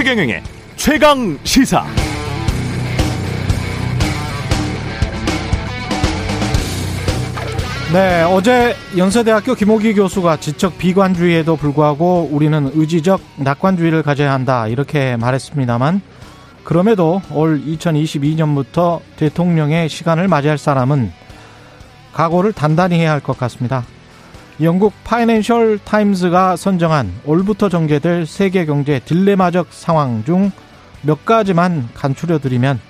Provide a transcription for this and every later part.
최경영의 최강 시사. 네, 어제 연세대학교 김호기 교수가 지적 비관주의에도 불구하고 우리는 의지적 낙관주의를 가져야 한다 이렇게 말했습니다만 그럼에도 올 2022년부터 대통령의 시간을 맞이할 사람은 각오를 단단히 해야 할 것 같습니다. 영국 파이낸셜 타임즈가 선정한 올부터 전개될 세계 경제 딜레마적 상황 중 몇 가지만 간추려 드리면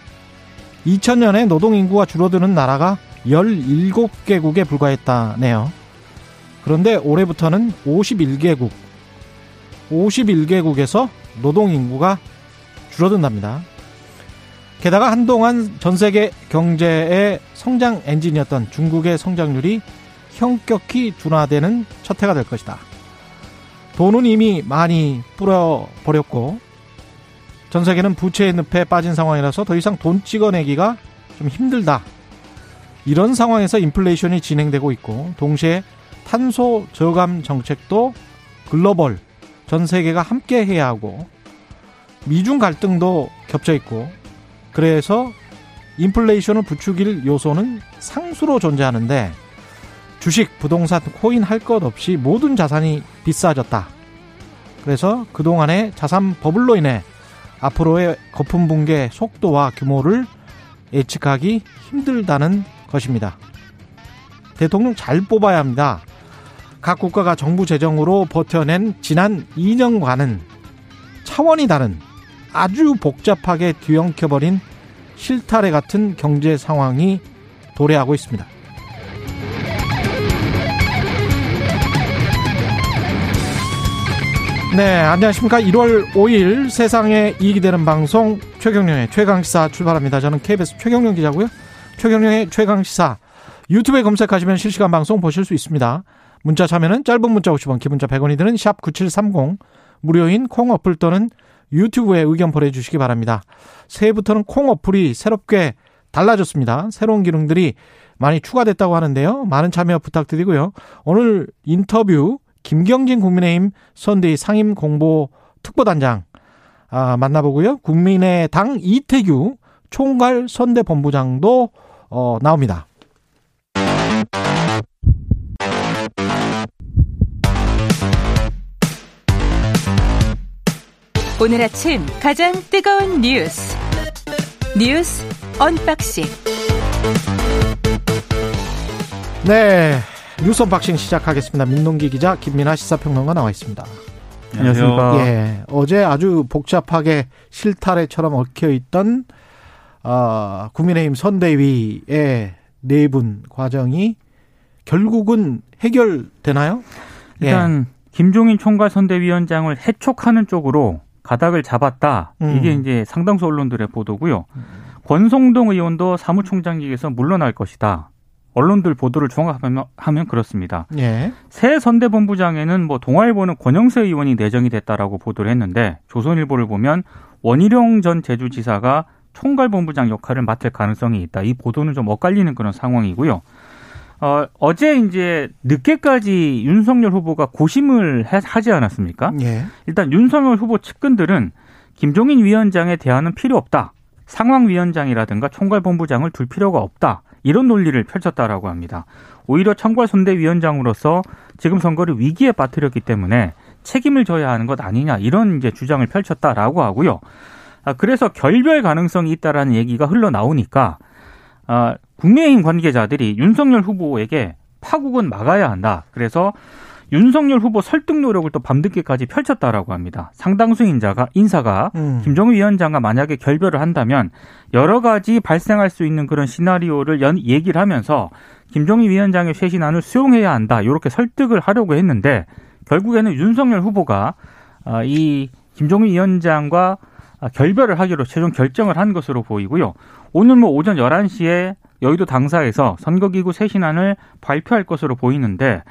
2000년에 노동 인구가 줄어드는 나라가 17개국에 불과했다네요. 그런데 올해부터는 51개국, 51개국에서 노동 인구가 줄어든답니다. 게다가 한동안 전 세계 경제의 성장 엔진이었던 중국의 성장률이 형격히 둔화되는 첫 해가 될 것이다. 돈은 이미 많이 뿌려버렸고 전 세계는 부채의 늪에 빠진 상황이라서 더 이상 돈 찍어내기가 좀 힘들다. 이런 상황에서 인플레이션이 진행되고 있고 동시에 탄소 저감 정책도 글로벌 전 세계가 함께 해야 하고 미중 갈등도 겹쳐 있고 그래서 인플레이션을 부추길 요소는 상수로 존재하는데 주식, 부동산, 코인 할 것 없이 모든 자산이 비싸졌다. 그래서 그동안의 자산 버블로 인해 앞으로의 거품 붕괴 속도와 규모를 예측하기 힘들다는 것입니다. 대통령 잘 뽑아야 합니다. 각 국가가 정부 재정으로 버텨낸 지난 2년간은 차원이 다른 아주 복잡하게 뒤엉켜버린 실타래 같은 경제 상황이 도래하고 있습니다. 네, 안녕하십니까. 1월 5일 세상에 이익이 되는 방송 최경령의 최강시사 출발합니다. 저는 KBS 최경령 기자고요. 최경령의 최강시사 유튜브에 검색하시면 실시간 방송 보실 수 있습니다. 문자 참여는 짧은 문자 50원, 기본자 100원이 드는 샵 9730, 무료인 콩 어플 또는 유튜브에 의견 보내주시기 바랍니다. 새해부터는 콩 어플이 새롭게 달라졌습니다. 새로운 기능들이 많이 추가됐다고 하는데요. 많은 참여 부탁드리고요. 오늘 인터뷰 김경진 국민의힘 선대위 상임 공보 특보단장 아, 만나보고요. 국민의당 이태규 총괄 선대 본부장도 어, 나옵니다. 오늘 아침 가장 뜨거운 뉴스 뉴스 unboxing 네 뉴스 unboxing 시작하겠습니다. 민동기 기자 김민하 시사평론가 나와 있습니다. 안녕하십니까. 예, 어제 아주 복잡하게 실타래처럼 얽혀 있던 어, 국민의힘 선대위의 내분 과정이 결국은 해결되나요? 일단 예. 김종인 총괄 선대위원장을 해촉하는 쪽으로 가닥을 잡았다. 음. 이게 이제 상당수 언론들의 보도고요. 권성동 의원도 사무총장직에서 물러날 것이다. 언론들 보도를 종합하면 하면 그렇습니다. 예. 새 선대본부장에는 뭐 동아일보는 권영세 의원이 내정이 됐다라고 보도를 했는데 조선일보를 보면 원희룡 전 제주지사가 총괄본부장 역할을 맡을 가능성이 있다. 이 보도는 좀 엇갈리는 그런 상황이고요. 어, 어제 이제 늦게까지 윤석열 후보가 고심을 하지 않았습니까? 예. 일단 윤석열 후보 측근들은 김종인 위원장의 대안은 필요 없다. 상황위원장이라든가 총괄본부장을 둘 필요가 없다. 이런 논리를 펼쳤다라고 합니다. 오히려 총괄선대위원장으로서 지금 선거를 위기에 빠뜨렸기 때문에 책임을 져야 하는 것 아니냐 이런 이제 주장을 펼쳤다라고 하고요. 아, 그래서 결별 가능성이 있다라는 얘기가 흘러나오니까 아, 국민의힘 관계자들이 윤석열 후보에게 파국은 막아야 한다. 그래서 윤석열 후보 설득 노력을 또 밤늦게까지 펼쳤다라고 합니다. 상당수 인자가 인사가 음. 김정은 위원장과 만약에 결별을 한다면 여러 가지 발생할 수 있는 그런 시나리오를 연 얘기를 하면서 김정희 위원장의 쇄신안을 수용해야 한다. 이렇게 설득을 하려고 했는데 결국에는 윤석열 후보가 아, 이 김종인 위원장과 결별을 하기로 최종 결정을 한 것으로 보이고요. 오늘 뭐 오전 11시에 여의도 당사에서 선거기구 쇄신안을 발표할 것으로 보이는데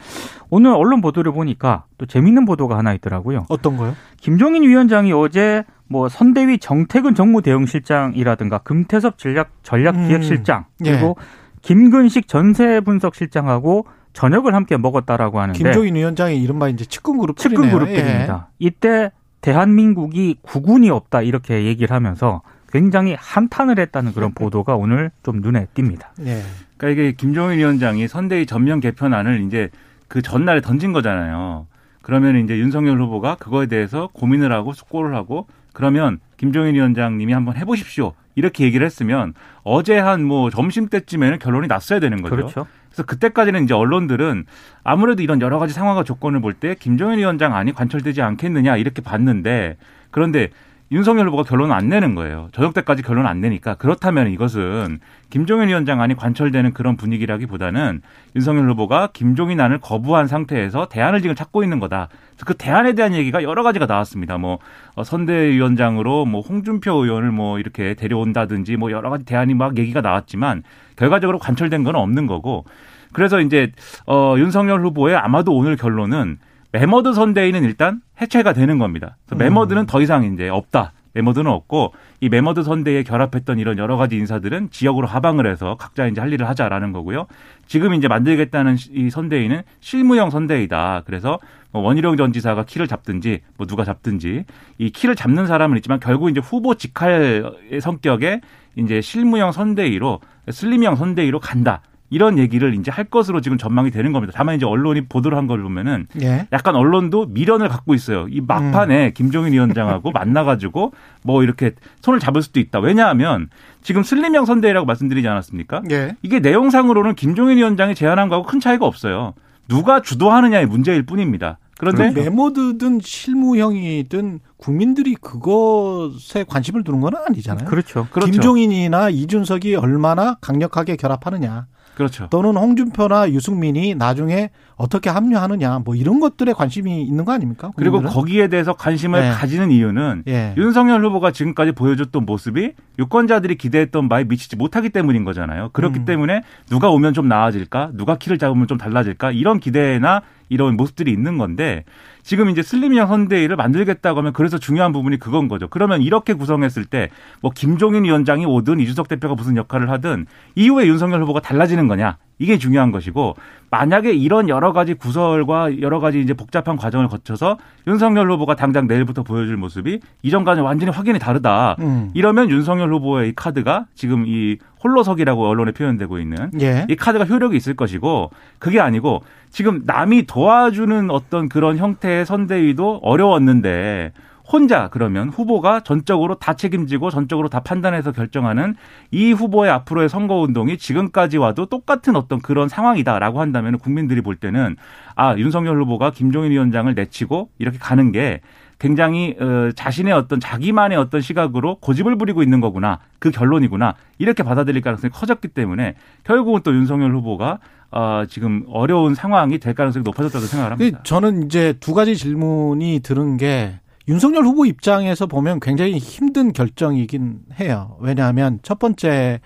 오늘 언론 보도를 보니까 또 재밌는 보도가 하나 있더라고요. 어떤 거요? 김종인 위원장이 어제 뭐 선대위 정태근 정무대응실장이라든가 금태섭 전략 전략기획실장 음, 예. 그리고 김근식 전세 분석 실장하고 저녁을 함께 먹었다라고 하는데 김종인 위원장이 이른바 이제 측근 그룹 측근 그룹들입니다. 예. 이때 대한민국이 국군이 없다 이렇게 얘기를 하면서 굉장히 한탄을 했다는 그런 보도가 오늘 좀 눈에 띕니다. 네. 그러니까 이게 김종인 위원장이 선대위 전면 개편안을 이제 그 전날에 던진 거잖아요. 그러면 이제 윤석열 후보가 그거에 대해서 고민을 하고 숙고를 하고 그러면 김종인 위원장님이 한번 해보십시오. 이렇게 얘기를 했으면 어제 한 뭐 점심 때쯤에는 결론이 났어야 되는 거죠. 그렇죠. 그래서 그때까지는 이제 언론들은 아무래도 이런 여러 가지 상황과 조건을 볼 때 김종인 위원장 안이 관철되지 않겠느냐 이렇게 봤는데 그런데 윤석열 후보가 결론을 안 내는 거예요. 저녁 때까지 결론 안 내니까 그렇다면 이것은 김종인 위원장 안이 관철되는 그런 분위기라기보다는 윤석열 후보가 김종인 안을 거부한 상태에서 대안을 지금 찾고 있는 거다. 그 대안에 대한 얘기가 여러 가지가 나왔습니다. 뭐 어, 선대위원장으로 뭐 홍준표 의원을 뭐 이렇게 데려온다든지 뭐 여러 가지 대안이 막 얘기가 나왔지만 결과적으로 관철된 건 없는 거고 그래서 이제 어 윤석열 후보의 아마도 오늘 결론은 메머드 선대위는 일단 해체가 되는 겁니다. 그래서 메머드는 더 이상 이제 없다. 메머드는 없고 이 메머드 선대위에 결합했던 이런 여러 가지 인사들은 지역으로 하방을 해서 각자 이제 할 일을 하자라는 거고요. 지금 이제 만들겠다는 이 선대위는 실무형 선대위다. 그래서 뭐 원희룡 전 지사가 키를 잡든지 뭐 누가 잡든지 이 키를 잡는 사람은 있지만 결국 이제 후보 직할의 성격의 이제 실무형 선대위로 슬림형 선대위로 간다. 이런 얘기를 이제 할 것으로 지금 전망이 되는 겁니다. 다만 이제 언론이 보도를 한 걸 보면은 예. 약간 언론도 미련을 갖고 있어요. 이 막판에 음. 김종인 위원장하고 만나가지고 뭐 이렇게 손을 잡을 수도 있다. 왜냐하면 지금 슬림형 선대위라고 말씀드리지 않았습니까? 예. 이게 내용상으로는 김종인 위원장이 제안한 거하고 큰 차이가 없어요. 누가 주도하느냐의 문제일 뿐입니다. 그런데 메모드든 실무형이든 국민들이 그것에 관심을 두는 건 아니잖아요. 그렇죠. 그렇죠. 김종인이나 이준석이 얼마나 강력하게 결합하느냐. 그렇죠. 또는 홍준표나 유승민이 나중에 어떻게 합류하느냐 뭐 이런 것들에 관심이 있는 거 아닙니까? 국민들은? 그리고 거기에 대해서 관심을 네. 가지는 이유는 네. 윤석열 후보가 지금까지 보여줬던 모습이 유권자들이 기대했던 바에 미치지 못하기 때문인 거잖아요. 그렇기 음. 때문에 누가 오면 좀 나아질까? 누가 키를 잡으면 좀 달라질까? 이런 기대나 이런 모습들이 있는 건데 지금 이제 슬림형 선대위를 만들겠다고 하면 그래서 중요한 부분이 그건 거죠. 그러면 이렇게 구성했을 때 뭐 김종인 위원장이 오든 이준석 대표가 무슨 역할을 하든 이후에 윤석열 후보가 달라지는 거냐 이게 중요한 것이고 만약에 이런 여러 가지 구설과 여러 가지 이제 복잡한 과정을 거쳐서 윤석열 후보가 당장 내일부터 보여줄 모습이 이전과는 완전히 확연히 다르다. 음. 이러면 윤석열 후보의 이 카드가 지금 이 홀로석이라고 언론에 표현되고 있는 예. 이 카드가 효력이 있을 것이고 그게 아니고 지금 남이 도와주는 어떤 그런 형태의 선대위도 어려웠는데 혼자 그러면 후보가 전적으로 다 책임지고 전적으로 다 판단해서 결정하는 이 후보의 앞으로의 선거 운동이 지금까지 와도 똑같은 어떤 그런 상황이다라고 한다면 국민들이 볼 때는 아 윤석열 후보가 김종인 위원장을 내치고 이렇게 가는 게 굉장히 어, 자신의 어떤 자기만의 어떤 시각으로 고집을 부리고 있는 거구나 그 결론이구나 이렇게 받아들일 가능성이 커졌기 때문에 결국은 또 윤석열 후보가 어, 지금 어려운 상황이 될 가능성이 높아졌다고 생각을 합니다. 저는 이제 두 가지 질문이 들은 게 윤석열 후보 입장에서 보면 굉장히 힘든 결정이긴 해요. 왜냐하면 첫 번째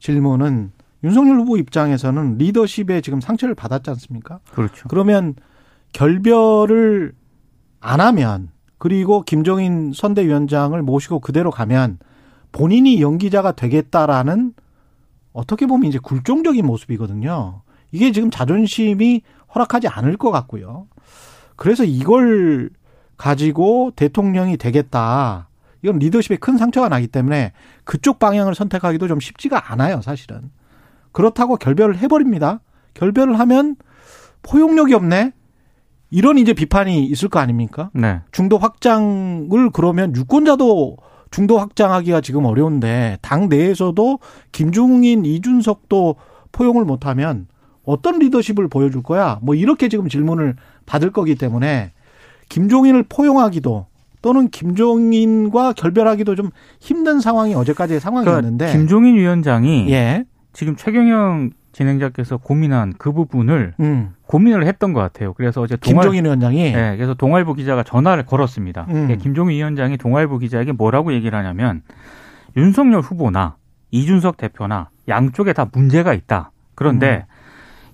질문은 윤석열 후보 입장에서는 리더십에 지금 상처를 받았지 않습니까? 그렇죠. 그러면 결별을 안 하면 그리고 김종인 선대위원장을 모시고 그대로 가면 본인이 연기자가 되겠다라는 어떻게 보면 이제 굴종적인 모습이거든요. 이게 지금 자존심이 허락하지 않을 것 같고요. 그래서 이걸 가지고 대통령이 되겠다. 이건 리더십에 큰 상처가 나기 때문에 그쪽 방향을 선택하기도 좀 쉽지가 않아요, 사실은. 그렇다고 결별을 해버립니다. 결별을 하면 포용력이 없네? 이런 이제 비판이 있을 거 아닙니까? 네. 중도 확장을 그러면 유권자도 중도 확장하기가 지금 어려운데 당 내에서도 김중인, 이준석도 포용을 못하면 어떤 리더십을 보여줄 거야? 뭐 이렇게 지금 질문을 받을 거기 때문에 김종인을 포용하기도 또는 김종인과 결별하기도 좀 힘든 상황이 어제까지의 상황이었는데 그러니까 김종인 위원장이 예. 지금 최경영 진행자께서 고민한 그 부분을 음. 고민을 했던 것 같아요. 그래서 어제 동아, 김종인 위원장이 네, 그래서 동아일보 기자가 전화를 걸었습니다. 음. 네, 김종인 위원장이 동아일보 기자에게 뭐라고 얘기를 하냐면 윤석열 후보나 이준석 대표나 양쪽에 다 문제가 있다. 그런데 음.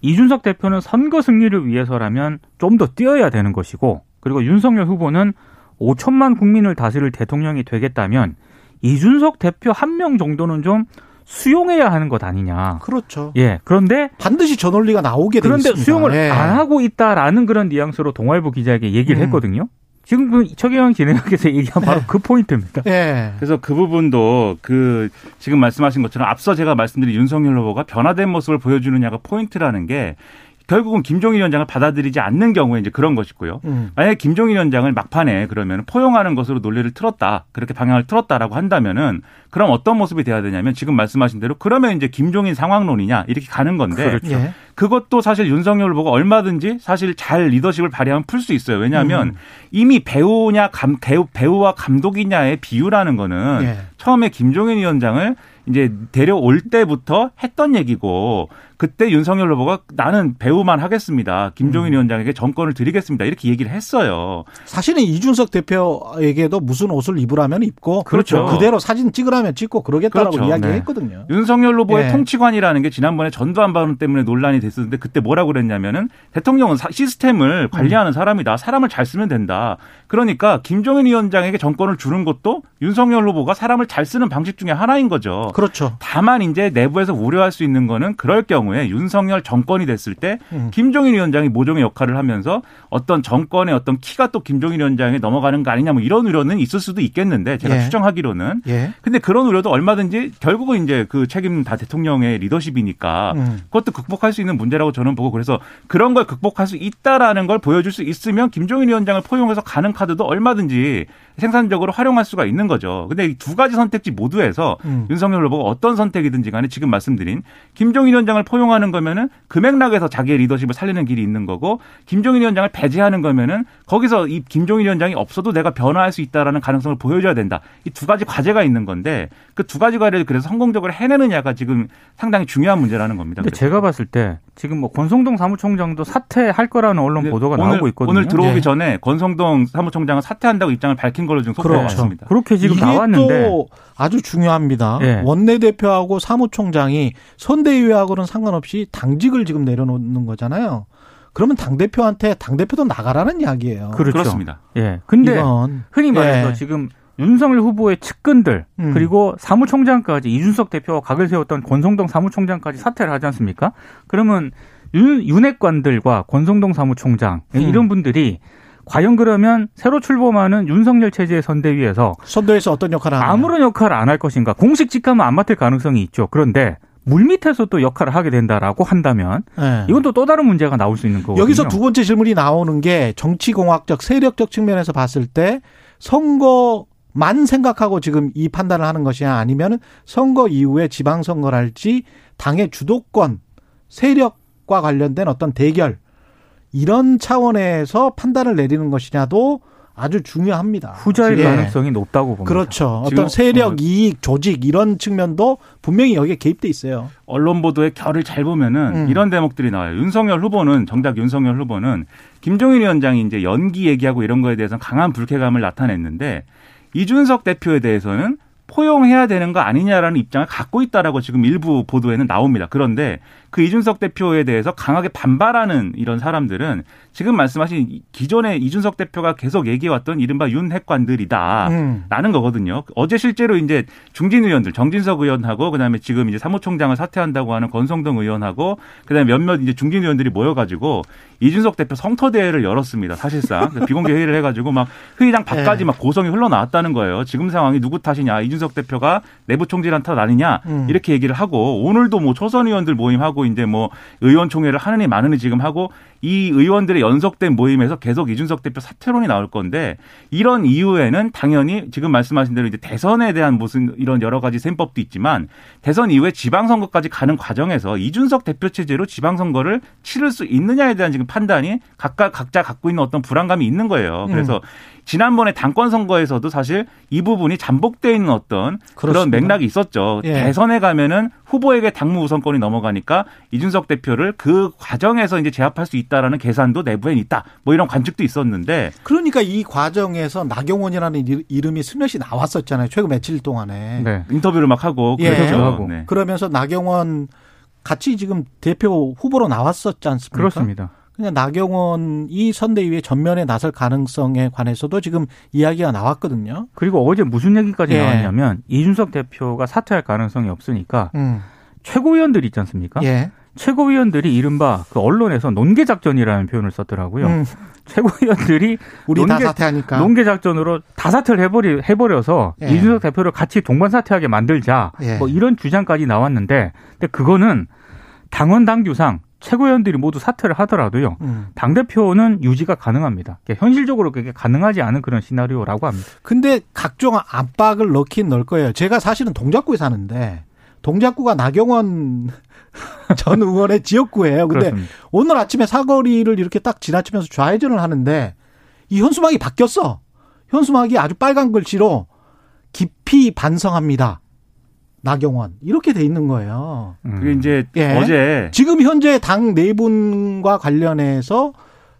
이준석 대표는 선거 승리를 위해서라면 좀 더 뛰어야 되는 것이고 그리고 윤석열 후보는 5천만 국민을 다스릴 대통령이 되겠다면 이준석 대표 한 명 정도는 좀 수용해야 하는 것 아니냐. 그렇죠. 예. 그런데 반드시 저 논리가 나오게 그런데 수용을 예. 안 하고 있다라는 그런 뉘앙스로 동아일보 기자에게 얘기를 음. 했거든요. 지금 그 최경영 진행자께서 얘기한 바로 그 포인트입니다. 예. 그래서 그 부분도 그 지금 말씀하신 것처럼 앞서 제가 말씀드린 윤석열 후보가 변화된 모습을 보여주느냐가 포인트라는 게 결국은 김종인 위원장을 받아들이지 않는 경우에 이제 그런 것이고요. 음. 만약에 김종인 위원장을 막판에 그러면 포용하는 것으로 논리를 틀었다. 그렇게 방향을 틀었다라고 한다면은 그럼 어떤 모습이 돼야 되냐면 지금 말씀하신 대로 그러면 이제 김종인 상왕론이냐 이렇게 가는 건데 그렇죠. 예. 그것도 사실 윤석열 후보가 얼마든지 사실 잘 리더십을 발휘하면 풀 수 있어요. 왜냐하면 음. 이미 배우냐 감, 배우, 배우 와 감독이냐의 비유라는 거는 예. 처음에 김종인 위원장을 이제 데려올 때부터 했던 얘기고 그때 윤석열 후보가 나는 배우만 하겠습니다. 김종인 음. 위원장에게 정권을 드리겠습니다. 이렇게 얘기를 했어요. 사실은 이준석 대표에게도 무슨 옷을 입으라면 입고 그렇죠. 그대로 사진 찍으라면 찍고 그러겠다라고 그렇죠. 이야기했거든요. 윤석열 후보의 예. 통치관이라는 게 지난번에 전두환 발언 때문에 논란이 됐었는데 그때 뭐라고 그랬냐면은 대통령은 사- 시스템을 관리하는 사람이다. 사람을 잘 쓰면 된다. 그러니까 김종인 위원장에게 정권을 주는 것도 윤석열 후보가 사람을 잘 쓰는 방식 중에 하나인 거죠. 그렇죠. 다만 이제 내부에서 우려할 수 있는 거는 그럴 경우 에 윤석열 정권이 됐을 때 음. 김종인 위원장이 모종의 역할을 하면서 어떤 정권의 어떤 키가 또 김종인 위원장에 넘어가는 거 아니냐 뭐 이런 우려는 있을 수도 있겠는데 제가 예. 추정하기로는 예. 근데 그런 우려도 얼마든지 결국은 이제 그 책임 다 대통령의 리더십이니까 음. 그것도 극복할 수 있는 문제라고 저는 보고 그래서 그런 걸 극복할 수 있다라는 걸 보여줄 수 있으면 김종인 위원장을 포용해서 가는 카드도 얼마든지 생산적으로 활용할 수가 있는 거죠. 근데 이 두 가지 선택지 모두에서 음. 윤석열 후보가 어떤 선택이든지 간에 지금 말씀드린 김종인 위원장을 포용하는 거면은 그 맥락에서 자기의 리더십을 살리는 길이 있는 거고 김종인 위원장을 배제하는 거면은 거기서 이 김종인 위원장이 없어도 내가 변화할 수 있다라는 가능성을 보여줘야 된다. 이 두 가지 과제가 있는 건데 그 두 가지 과제를 그래서 성공적으로 해내느냐가 지금 상당히 중요한 문제라는 겁니다. 근데 그래서. 제가 봤을 때 지금 뭐 권성동 사무총장도 사퇴할 거라는 언론 보도가 오늘, 나오고 있거든요. 오늘 들어오기 예. 전에 권성동 사무총장은 사퇴한다고 입장을 밝힌 걸로 지금 속보가 그렇죠. 왔습니다. 그렇게 지금 이게 나왔는데 또 아주 중요합니다. 예. 원내대표하고 사무총장이 선대위하고는 상관없이 당직을 지금 내려놓는 거잖아요. 그러면 당 대표한테 당 대표도 나가라는 이야기예요. 그렇죠. 그렇습니다. 예. 근데 이건 흔히 말해서 예. 지금 윤석열 후보의 측근들 음. 그리고 사무총장까지 이준석 대표와 각을 세웠던 권성동 사무총장까지 사퇴를 하지 않습니까? 그러면 윤, 윤핵관들과 권성동 사무총장 음. 이런 분들이 과연 그러면 새로 출범하는 윤석열 체제의 선대위에서 선대에서 어떤 역할을 하느냐. 아무런 역할을 안 할 것인가? 공식 직함은 안 맡을 가능성이 있죠. 그런데 물밑에서 또 역할을 하게 된다라고 한다면 예. 이건 또 또 다른 문제가 나올 수 있는 거거든요. 여기서 두 번째 질문이 나오는 게 정치공학적 세력적 측면에서 봤을 때 선거 만 생각하고 지금 이 판단을 하는 것이 냐 아니면 선거 이후에 지방선거를 할지 당의 주도권 세력과 관련된 어떤 대결 이런 차원에서 판단을 내리는 것이냐도 아주 중요합니다. 후자일 예. 가능성이 높다고 봅니다. 그렇죠. 어떤 세력, 어, 이익, 조직 이런 측면도 분명히 여기에 개입돼 있어요. 언론 보도의 결을 잘 보면은 음. 이런 대목들이 나와요. 윤석열 후보는 정작 윤석열 후보는 김종인 위원장이 이제 연기 얘기하고 이런 거에 대해서 강한 불쾌감을 나타냈는데 이준석 대표에 대해서는 포용해야 되는 거 아니냐라는 입장을 갖고 있다라고 지금 일부 보도에는 나옵니다. 그런데 그 이준석 대표에 대해서 강하게 반발하는 이런 사람들은 지금 말씀하신 이- 기존에 이준석 대표가 계속 얘기해왔던 이른바 윤핵관들이다. 음. 라는 거거든요. 어제 실제로 이제 중진 의원들, 정진석 의원하고 그다음에 지금 이제 사무총장을 사퇴한다고 하는 권성동 의원하고 그다음에 몇몇 이제 중진 의원들이 모여가지고 이준석 대표 성터 대회를 열었습니다. 사실상 비공개 회의를 해가지고 막 회의장 밖까지 네. 막 고성이 흘러나왔다는 거예요. 지금 상황이 누구 탓이냐, 이준석 대표가 내부 총질한 탓 아니냐 음. 이렇게 얘기를 하고 오늘도 뭐 초선 의원들 모임하고 이제 뭐 의원총회를 하느니 마느니 지금 하고 이 의원들의 연속된 모임에서 계속 이준석 대표 사퇴론이 나올 건데 이런 이유에는 당연히 지금 말씀하신 대로 이제 대선에 대한 무슨 이런 여러 가지 셈법도 있지만 대선 이후에 지방선거까지 가는 과정에서 이준석 대표 체제로 지방선거를 치를 수 있느냐에 대한 지금 판단이 각각 각자 갖고 있는 어떤 불안감이 있는 거예요. 그래서 지난번에 당권 선거에서도 사실 이 부분이 잠복돼 있는 어떤 그런 그렇습니다. 맥락이 있었죠. 예. 대선에 가면은 후보에게 당무 우선권이 넘어가니까 이준석 대표를 그 과정에서 이제 제압할 수 있다 라는 계산도 내부엔 있다. 뭐 이런 관측도 있었는데 그러니까 이 과정에서 나경원이라는 이- 이름이 스며시 나왔었잖아요. 최근 며칠 동안에. 네. 인터뷰를 막 하고 예. 그랬죠. 하고. 네. 그러면서 나경원 같이 지금 대표 후보로 나왔었지 않습니까? 그렇습니다. 그냥 나경원이 선대위에 전면에 나설 가능성에 관해서도 지금 이야기가 나왔거든요. 그리고 어제 무슨 얘기까지 예. 나왔냐면 이준석 대표가 사퇴할 가능성이 없으니까 음. 최고위원들 있지 않습니까? 예. 최고위원들이 이른바 그 언론에서 논개 작전이라는 표현을 썼더라고요. 음, 최고위원들이 우리 다 논개- 사퇴하니까. 논개 작전으로 다 사퇴를 해버리 해버려서 예. 이준석 대표를 같이 동반 사퇴하게 만들자. 예. 뭐 이런 주장까지 나왔는데, 근데 그거는 당원 당규상 최고위원들이 모두 사퇴를 하더라도요. 음. 당 대표는 유지가 가능합니다. 그게 현실적으로 그게 가능하지 않은 그런 시나리오라고 합니다. 근데 각종 압박을 넣긴 넣을 거예요. 제가 사실은 동작구에 사는데 동작구가 나경원 전 의원의 지역구예요. 근데 그렇습니다. 오늘 아침에 사거리를 이렇게 딱 지나치면서 좌회전을 하는데 이 현수막이 바뀌었어. 현수막이 아주 빨간 글씨로 깊이 반성합니다. 나경원 이렇게 돼 있는 거예요. 음. 그게 이제 예. 어제 지금 현재 당 내분과 관련해서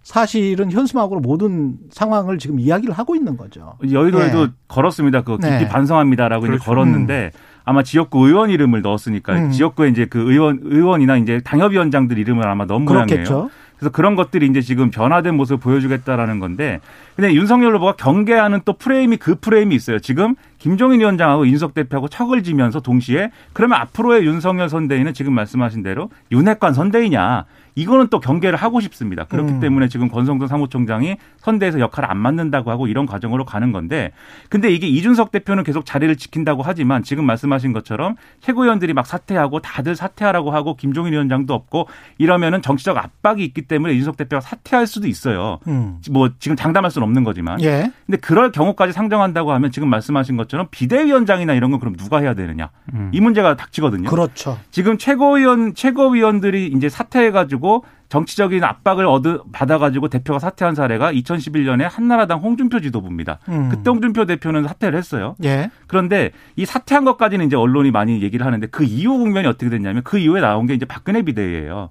사실은 현수막으로 모든 상황을 지금 이야기를 하고 있는 거죠. 여의도에도 예. 걸었습니다. 그 깊이 네. 반성합니다라고 이제 그렇죠. 걸었는데 아마 지역구 의원 이름을 넣었으니까 음. 지역구에 이제 그 의원 의원이나 이제 당협위원장들 이름을 아마 넣은 모양이에요. 그렇겠죠. 그래서 그런 것들이 이제 지금 변화된 모습을 보여주겠다라는 건데 근데 윤석열 후보가 경계하는 또 프레임이 그 프레임이 있어요. 지금 김종인 위원장하고 윤석 대표하고 척을 지면서 동시에 그러면 앞으로의 윤석열 선대위는 지금 말씀하신 대로 윤핵관 선대위냐 이거는 또 경계를 하고 싶습니다. 그렇기 음. 때문에 지금 권성동 사무총장이 선대에서 역할을 안 맡는다고 하고 이런 과정으로 가는 건데 근데 이게 이준석 대표는 계속 자리를 지킨다고 하지만 지금 말씀하신 것처럼 최고위원들이 막 사퇴하고 다들 사퇴하라고 하고 김종인 위원장도 없고 이러면은 정치적 압박이 있기 때문에 이준석 대표가 사퇴할 수도 있어요. 음. 뭐 지금 장담할 수는 없는 거지만. 예. 근데 그럴 경우까지 상정한다고 하면 지금 말씀하신 것처럼 비대위원장이나 이런 건 그럼 누가 해야 되느냐. 음. 이 문제가 닥치거든요. 그렇죠. 지금 최고위원 최고위원들이 이제 사퇴해가지고 정치적인 압박을 얻어 받아가지고 대표가 사퇴한 사례가 2011년에 한나라당 홍준표 지도부입니다. 음. 그때 홍준표 대표는 사퇴를 했어요. 예. 그런데 이 사퇴한 것까지는 이제 언론이 많이 얘기를 하는데 그 이후 국면이 어떻게 됐냐면 그 이후에 나온 게 이제 박근혜 비대위예요.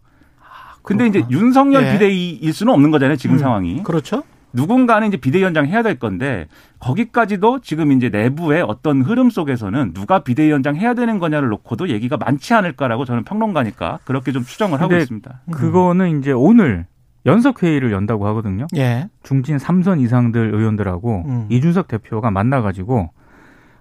근데 이제 그렇구나. 윤석열 예. 비대위일 수는 없는 거잖아요. 지금 음. 상황이. 그렇죠. 누군가는 이제 비대위원장 해야 될 건데 거기까지도 지금 이제 내부의 어떤 흐름 속에서는 누가 비대위원장 해야 되는 거냐를 놓고도 얘기가 많지 않을까라고 저는 평론가니까 그렇게 좀 추정을 하고 있습니다. 그거는 이제 오늘 연석 회의를 연다고 하거든요. 예. 중진 3선 이상들 의원들하고 음. 이준석 대표가 만나가지고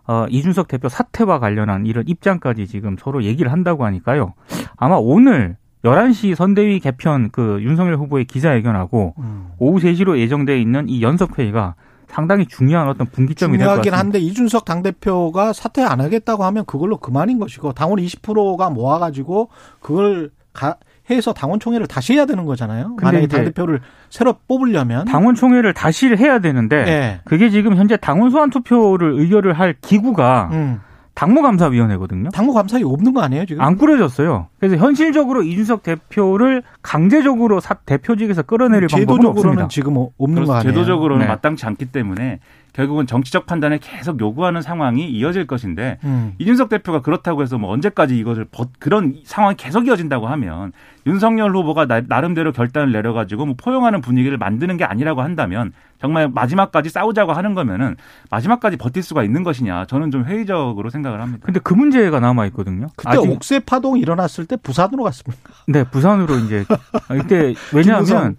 어, 이준석 대표 사퇴와 관련한 이런 입장까지 지금 서로 얘기를 한다고 하니까요. 아마 오늘 11시 선대위 개편 그 윤석열 후보의 기자회견하고 음. 오후 3시로 예정돼 있는 이 연석 회의가 상당히 중요한 어떤 분기점이 될것 중요하긴 같습니다. 한데 이준석 당대표가 사퇴 안 하겠다고 하면 그걸로 그만인 것이고 당원 20%가 모아가지고 그걸 가, 해서 당원 총회를 다시 해야 되는 거잖아요. 만약에 당대표를 새로 뽑으려면 당원 총회를 다시 해야 되는데 예. 그게 지금 현재 당원 소환 투표를 의결을 할 기구가 음. 당무감사위원회거든요. 당무 감사이 없는 거 아니에요 지금? 안 꾸려졌어요. 그래서 현실적으로 이준석 대표를 강제적으로 사- 대표직에서 끌어내릴 방법은 제도적으로는 없습니다. 지금 없는 거 아니에요? 제도적으로는 네. 마땅치 않기 때문에 결국은 정치적 판단을 계속 요구하는 상황이 이어질 것인데 음. 이준석 대표가 그렇다고 해서 뭐 언제까지 이것을 버- 그런 상황이 계속 이어진다고 하면 윤석열 후보가 나, 나름대로 결단을 내려가지고 뭐 포용하는 분위기를 만드는 게 아니라고 한다면 정말 마지막까지 싸우자고 하는 거면은 마지막까지 버틸 수가 있는 것이냐 저는 좀 회의적으로 생각을 합니다. 근데 그 문제가 남아 있거든요. 그때 옥새 파동 일어났을 때 부산으로 갔습니다. 네 부산으로 이제 이때 왜냐하면 김무성.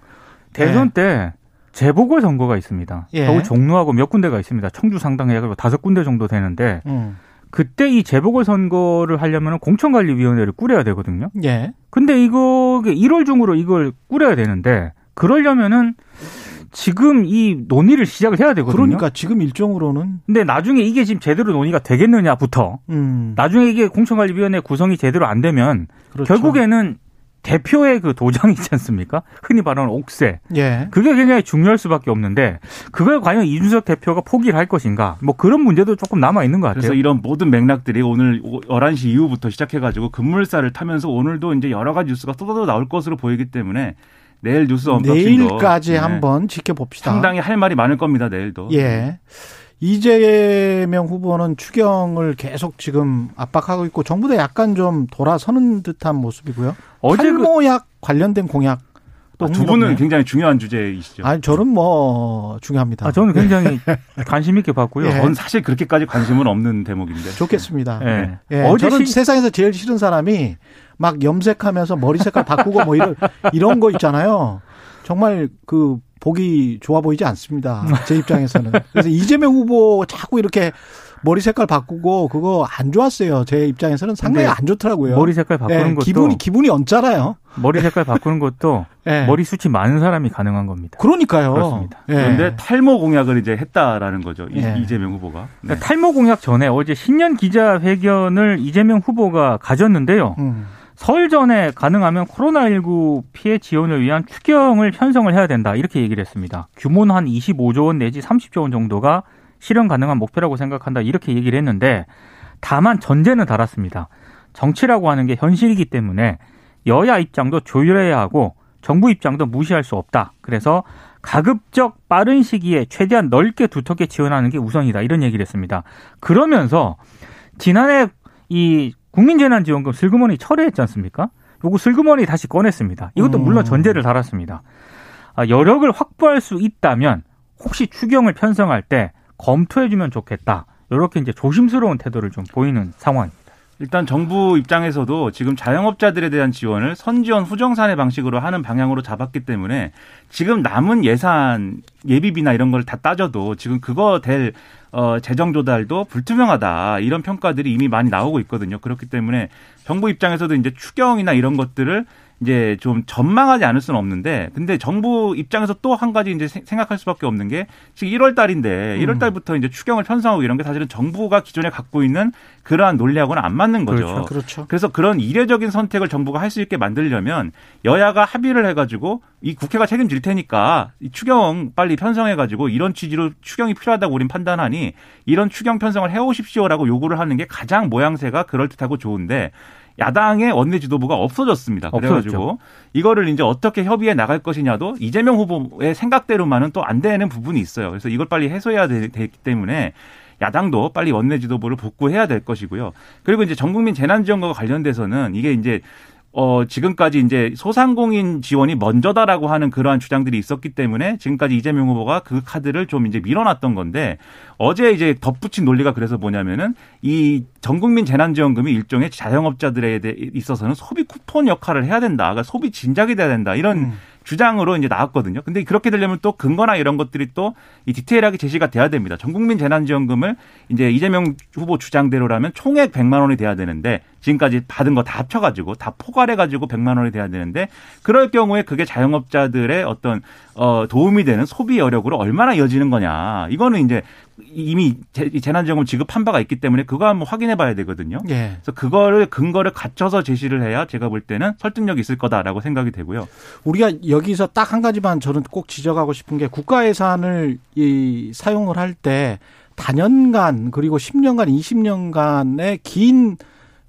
대선 때 재보궐 선거가 있습니다. 예. 서울 종로하고 몇 군데가 있습니다. 청주 상당해가지고 다섯 군데 정도 되는데 음. 그때 이 재보궐 선거를 하려면 공천관리위원회를 꾸려야 되거든요. 예. 근데 이거 1월 중으로 이걸 꾸려야 되는데 그러려면은 지금 이 논의를 시작을 해야 되거든요. 그러니까 지금 일정으로는 근데 나중에 이게 지금 제대로 논의가 되겠느냐부터 음. 나중에 이게 공천관리위원회 구성이 제대로 안 되면 그렇죠. 결국에는 대표의 그 도장이 있지 않습니까? 흔히 말하는 옥새. 예. 그게 굉장히 중요할 수밖에 없는데 그걸 과연 이준석 대표가 포기를 할 것인가? 뭐 그런 문제도 조금 남아 있는 것 그래서 같아요. 이런 모든 맥락들이 오늘 11시 이후부터 시작해가지고 급물살을 타면서 오늘도 이제 여러 가지 뉴스가 쏟아져 나올 것으로 보이기 때문에 내일 뉴스 언박싱도 내일까지 네, 한번 지켜봅시다. 상당히 할 말이 많을 겁니다. 내일도. 예. 이재명 후보는 추경을 계속 지금 압박하고 있고 정부도 약간 좀 돌아서는 듯한 모습이고요. 어제 그 탈모약 관련된 공약 또 아, 두 분은 굉장히 중요한 주제이시죠. 아니 저는 뭐 중요합니다. 아, 저는 굉장히 관심 있게 봤고요. 예. 전 사실 그렇게까지 관심은 없는 대목인데. 좋겠습니다. 예. 예, 어제 저는 시- 세상에서 제일 싫은 사람이 막 염색하면서 머리 색깔 바꾸고 뭐 이런 이런 거 있잖아요. 정말 그 보기 좋아 보이지 않습니다. 제 입장에서는. 그래서 이재명 후보 자꾸 이렇게 머리 색깔 바꾸고 그거 안 좋았어요. 제 입장에서는 상당히 안 좋더라고요. 머리 색깔 바꾸는 예, 것도 기분이 기분이 언짢아요. 머리 색깔 바꾸는 것도 예. 머리 숱이 많은 사람이 가능한 겁니다. 그러니까요. 그렇습니다. 예. 그런데 탈모 공약을 이제 했다라는 거죠. 이- 예. 이재명 후보가. 네. 그러니까 탈모 공약 전에 어제 신년 기자회견을 이재명 후보가 가졌는데요. 음. 설 전에 가능하면 코로나19 피해 지원을 위한 추경을 편성을 해야 된다. 이렇게 얘기를 했습니다. 규모는 한 25조 원 내지 30조 원 정도가 실현 가능한 목표라고 생각한다. 이렇게 얘기를 했는데 다만 전제는 달았습니다. 정치라고 하는 게 현실이기 때문에 여야 입장도 조율해야 하고 정부 입장도 무시할 수 없다. 그래서 가급적 빠른 시기에 최대한 넓게 두텁게 지원하는 게 우선이다. 이런 얘기를 했습니다. 그러면서 지난해 이 국민재난지원금 슬그머니 철회했지 않습니까? 요거 슬그머니 다시 꺼냈습니다. 이것도 물론 음. 전제를 달았습니다. 아, 여력을 확보할 수 있다면 혹시 추경을 편성할 때 검토해주면 좋겠다. 이렇게 이제 조심스러운 태도를 좀 보이는 상황입니다. 일단 정부 입장에서도 지금 자영업자들에 대한 지원을 선지원 후정산의 방식으로 하는 방향으로 잡았기 때문에 지금 남은 예산 예비비나 이런 걸 다 따져도 지금 그거 될 어, 재정 조달도 불투명하다 이런 평가들이 이미 많이 나오고 있거든요. 그렇기 때문에 정부 입장에서도 이제 추경이나 이런 것들을 이제 좀 전망하지 않을 수는 없는데 근데 정부 입장에서 또 한 가지 이제 생- 생각할 수밖에 없는 게 지금 1월 달인데 1월 달부터 이제 추경을 편성하고 이런 게 사실은 정부가 기존에 갖고 있는 그러한 논리하고는 안 맞는 거죠. 그렇죠. 그렇죠. 그래서 그런 이례적인 선택을 정부가 할 수 있게 만들려면 여야가 합의를 해가지고 이 국회가 책임질 테니까 이 추경 빨리 편성해가지고 이런 취지로 추경이 필요하다고 우린 판단하니 이런 추경 편성을 해오십시오라고 요구를 하는 게 가장 모양새가 그럴듯하고 좋은데 야당의 원내 지도부가 없어졌습니다. 그래가지고 이거를 이제 어떻게 협의해 나갈 것이냐도 이재명 후보의 생각대로만은 또 안 되는 부분이 있어요. 그래서 이걸 빨리 해소해야 되- 되기 때문에 야당도 빨리 원내 지도부를 복구해야 될 것이고요. 그리고 이제 전국민 재난지원금과 관련돼서는 이게 이제 어, 지금까지 이제 소상공인 지원이 먼저다라고 하는 그러한 주장들이 있었기 때문에 지금까지 이재명 후보가 그 카드를 좀 이제 밀어놨던 건데 어제 이제 덧붙인 논리가 그래서 뭐냐면은 이 전국민 재난지원금이 일종의 자영업자들에 대- 있어서는 소비 쿠폰 역할을 해야 된다. 그러니까 소비 진작이 돼야 된다. 이런 음. 주장으로 이제 나왔거든요. 근데 그렇게 되려면 또 근거나 이런 것들이 또 이 디테일하게 제시가 돼야 됩니다. 전국민 재난지원금을 이제 이재명 후보 주장대로라면 총액 100만 원이 돼야 되는데 지금까지 받은 거 다 합쳐가지고 다 포괄해가지고 100만 원이 돼야 되는데 그럴 경우에 그게 자영업자들의 어떤 어 도움이 되는 소비 여력으로 얼마나 이어지는 거냐. 이거는 이제 이미 재- 재난지원금 지급한 바가 있기 때문에 그거 한번 확인해 봐야 되거든요. 예. 그래서 그거를 근거를 갖춰서 제시를 해야 제가 볼 때는 설득력이 있을 거다라고 생각이 되고요. 우리가 여기서 딱 한 가지만 저는 꼭 지적하고 싶은 게 국가 예산을 이 사용을 할 때 단연간 그리고 10년간, 20년간의 긴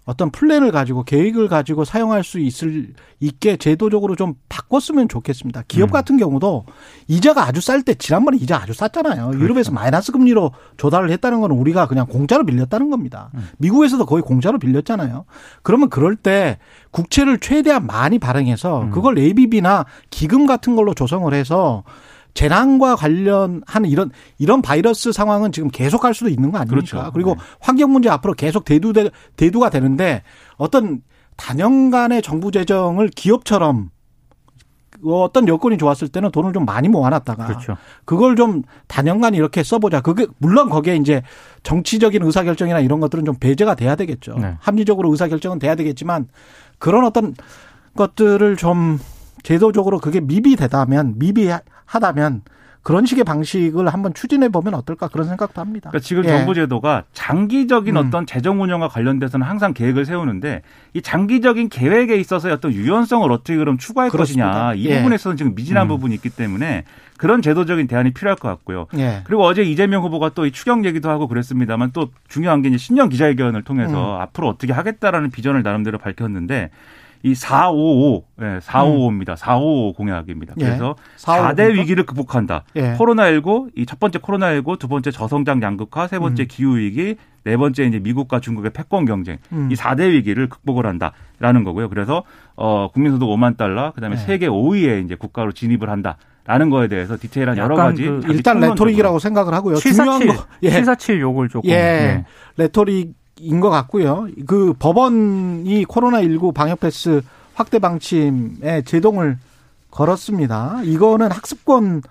어떤 플랜을 가지고 계획을 가지고 사용할 수 있을 있게 제도적으로 좀 바꿨으면 좋겠습니다. 기업 음. 같은 경우도 이자가 아주 쌀 때 지난번에 이자 아주 쌌잖아요. 유럽에서 마이너스 금리로 조달을 했다는 건 우리가 그냥 공짜로 빌렸다는 겁니다. 미국에서도 거의 공짜로 빌렸잖아요. 그러면 그럴 때 국채를 최대한 많이 발행해서 그걸 ABB나 기금 같은 걸로 조성을 해서 재난과 관련하는 이런 이런 바이러스 상황은 지금 계속할 수도 있는 거 아닙니까? 그렇죠. 그리고 네. 환경 문제 앞으로 계속 대두 대두가 되는데 어떤 단연간의 정부 재정을 기업처럼 어떤 여건이 좋았을 때는 돈을 좀 많이 모아놨다가 그렇죠. 그걸 좀 단연간 이렇게 써보자. 그게 물론 거기에 이제 정치적인 의사결정이나 이런 것들은 좀 배제가 돼야 되겠죠. 네. 합리적으로 의사결정은 돼야 되겠지만 그런 어떤 것들을 좀 제도적으로 그게 미비되다면 미비 하다면 그런 식의 방식을 한번 추진해 보면 어떨까 그런 생각도 합니다. 그러니까 지금 예. 정부 제도가 장기적인 음. 어떤 재정 운영과 관련돼서는 항상 계획을 세우는데 이 장기적인 계획에 있어서 어떤 유연성을 어떻게 그럼 추구할 그렇습니다. 것이냐 이 예. 부분에서는 지금 미진한 음. 부분이 있기 때문에 그런 제도적인 대안이 필요할 것 같고요. 예. 그리고 어제 이재명 후보가 또 이 추경 얘기도 하고 그랬습니다만 또 중요한 게 이제 신년 기자회견을 음. 통해서 앞으로 어떻게 하겠다라는 비전을 나름대로 밝혔는데 이 455, 예, 455입니다. 455 공약입니다. 예. 그래서 455 4대 위기를 극복한다. 예. 코로나19, 이 첫 번째 코로나19, 두 번째 저성장 양극화, 세 번째 음. 기후 위기, 네 번째 이제 미국과 중국의 패권 경쟁. 음. 이 4대 위기를 극복을 한다라는 거고요. 그래서 어 국민 소득 5만 달러, 그다음에 네. 세계 5위의 이제 국가로 진입을 한다 라는 거에 대해서 디테일한 여러 가지 그 일단. 레토릭이라고 생각을 하고요. 중요한 747, 거 예. 747 요걸 조금. 예. 네. 레토릭 인것 같고요. 그 법원이 코로나19 방역 패스 확대 방침에 제동을 걸었습니다. 이거는 학습권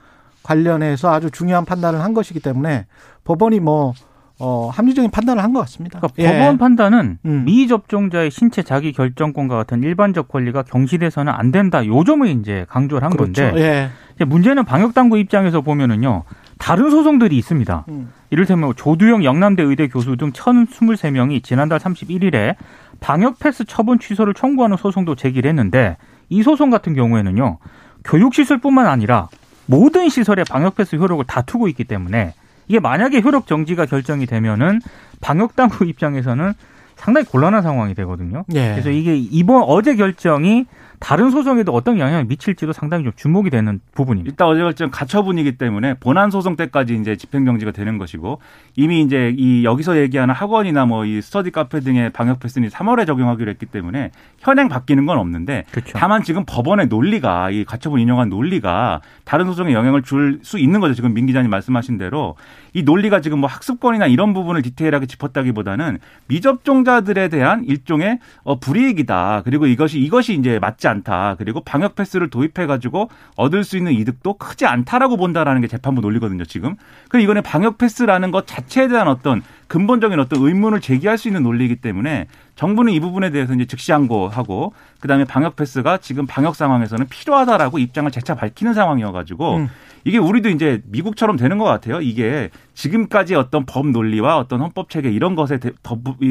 관련해서 아주 중요한 판단을 한 것이기 때문에 법원이 뭐 어, 합리적인 판단을 한 것 같습니다. 그러니까 예. 법원 판단은 음. 미접종자의 신체 자기 결정권과 같은 일반적 권리가 경시돼서는 안 된다. 요 점을 이제 강조를 한 그렇죠. 건데 예. 문제는 방역 당국 입장에서 보면은요. 다른 소송들이 있습니다. 음. 이를테면 조두영 영남대 의대 교수 등 1,023명이 지난달 31일에 방역 패스 처분 취소를 청구하는 소송도 제기를 했는데 이 소송 같은 경우에는요. 교육시설뿐만 아니라 모든 시설의 방역 패스 효력을 다투고 있기 때문에 이게 만약에 효력 정지가 결정이 되면은 방역 당국 입장에서는 상당히 곤란한 상황이 되거든요. 예. 그래서 이게 이번 어제 결정이 다른 소송에도 어떤 영향을 미칠지도 상당히 좀 주목이 되는 부분입니다. 일단 어제 결정 가처분이기 때문에 본안 소송 때까지 이제 집행정지가 되는 것이고 이미 이제 이 여기서 얘기하는 학원이나 뭐 이 스터디 카페 등의 방역 패스는 3월에 적용하기로 했기 때문에 현행 바뀌는 건 없는데 그렇죠. 다만 지금 법원의 논리가 이 가처분 인용한 논리가 다른 소송에 영향을 줄 수 있는 거죠. 지금 민 기자님 말씀하신 대로 이 논리가 지금 뭐 학습권이나 이런 부분을 디테일하게 짚었다기보다는 미접종자들에 대한 일종의 어 불이익이다. 그리고 이것이 이것이 이제 맞지 않다. 그리고 방역 패스를 도입해 가지고 얻을 수 있는 이득도 크지 않다라고 본다라는 게 재판부 논리거든요. 지금. 그 이거는 방역 패스라는 것 자체에 대한 어떤 근본적인 어떤 의문을 제기할 수 있는 논리이기 때문에 정부는 이 부분에 대해서 이제 즉시 항고하고 그다음에 방역 패스가 지금 방역 상황에서는 필요하다라고 입장을 재차 밝히는 상황이어가지고 음. 이게 우리도 이제 미국처럼 되는 것 같아요. 이게 지금까지 어떤 법 논리와 어떤 헌법 체계 이런 것에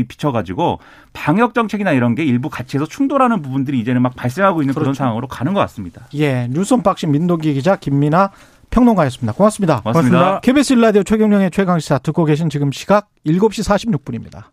비춰가지고 방역 정책이나 이런 게 일부 가치에서 충돌하는 부분들이 이제는 막 발생하고 있는 그런 그렇죠. 상황으로 가는 것 같습니다. 예. 뉴스 unboxing 민동기 기자 김민하 평론가였습니다. 고맙습니다. 고맙습니다. KBS 1라디오 최경영의 최강시사 듣고 계신 지금 시각 7시 46분입니다.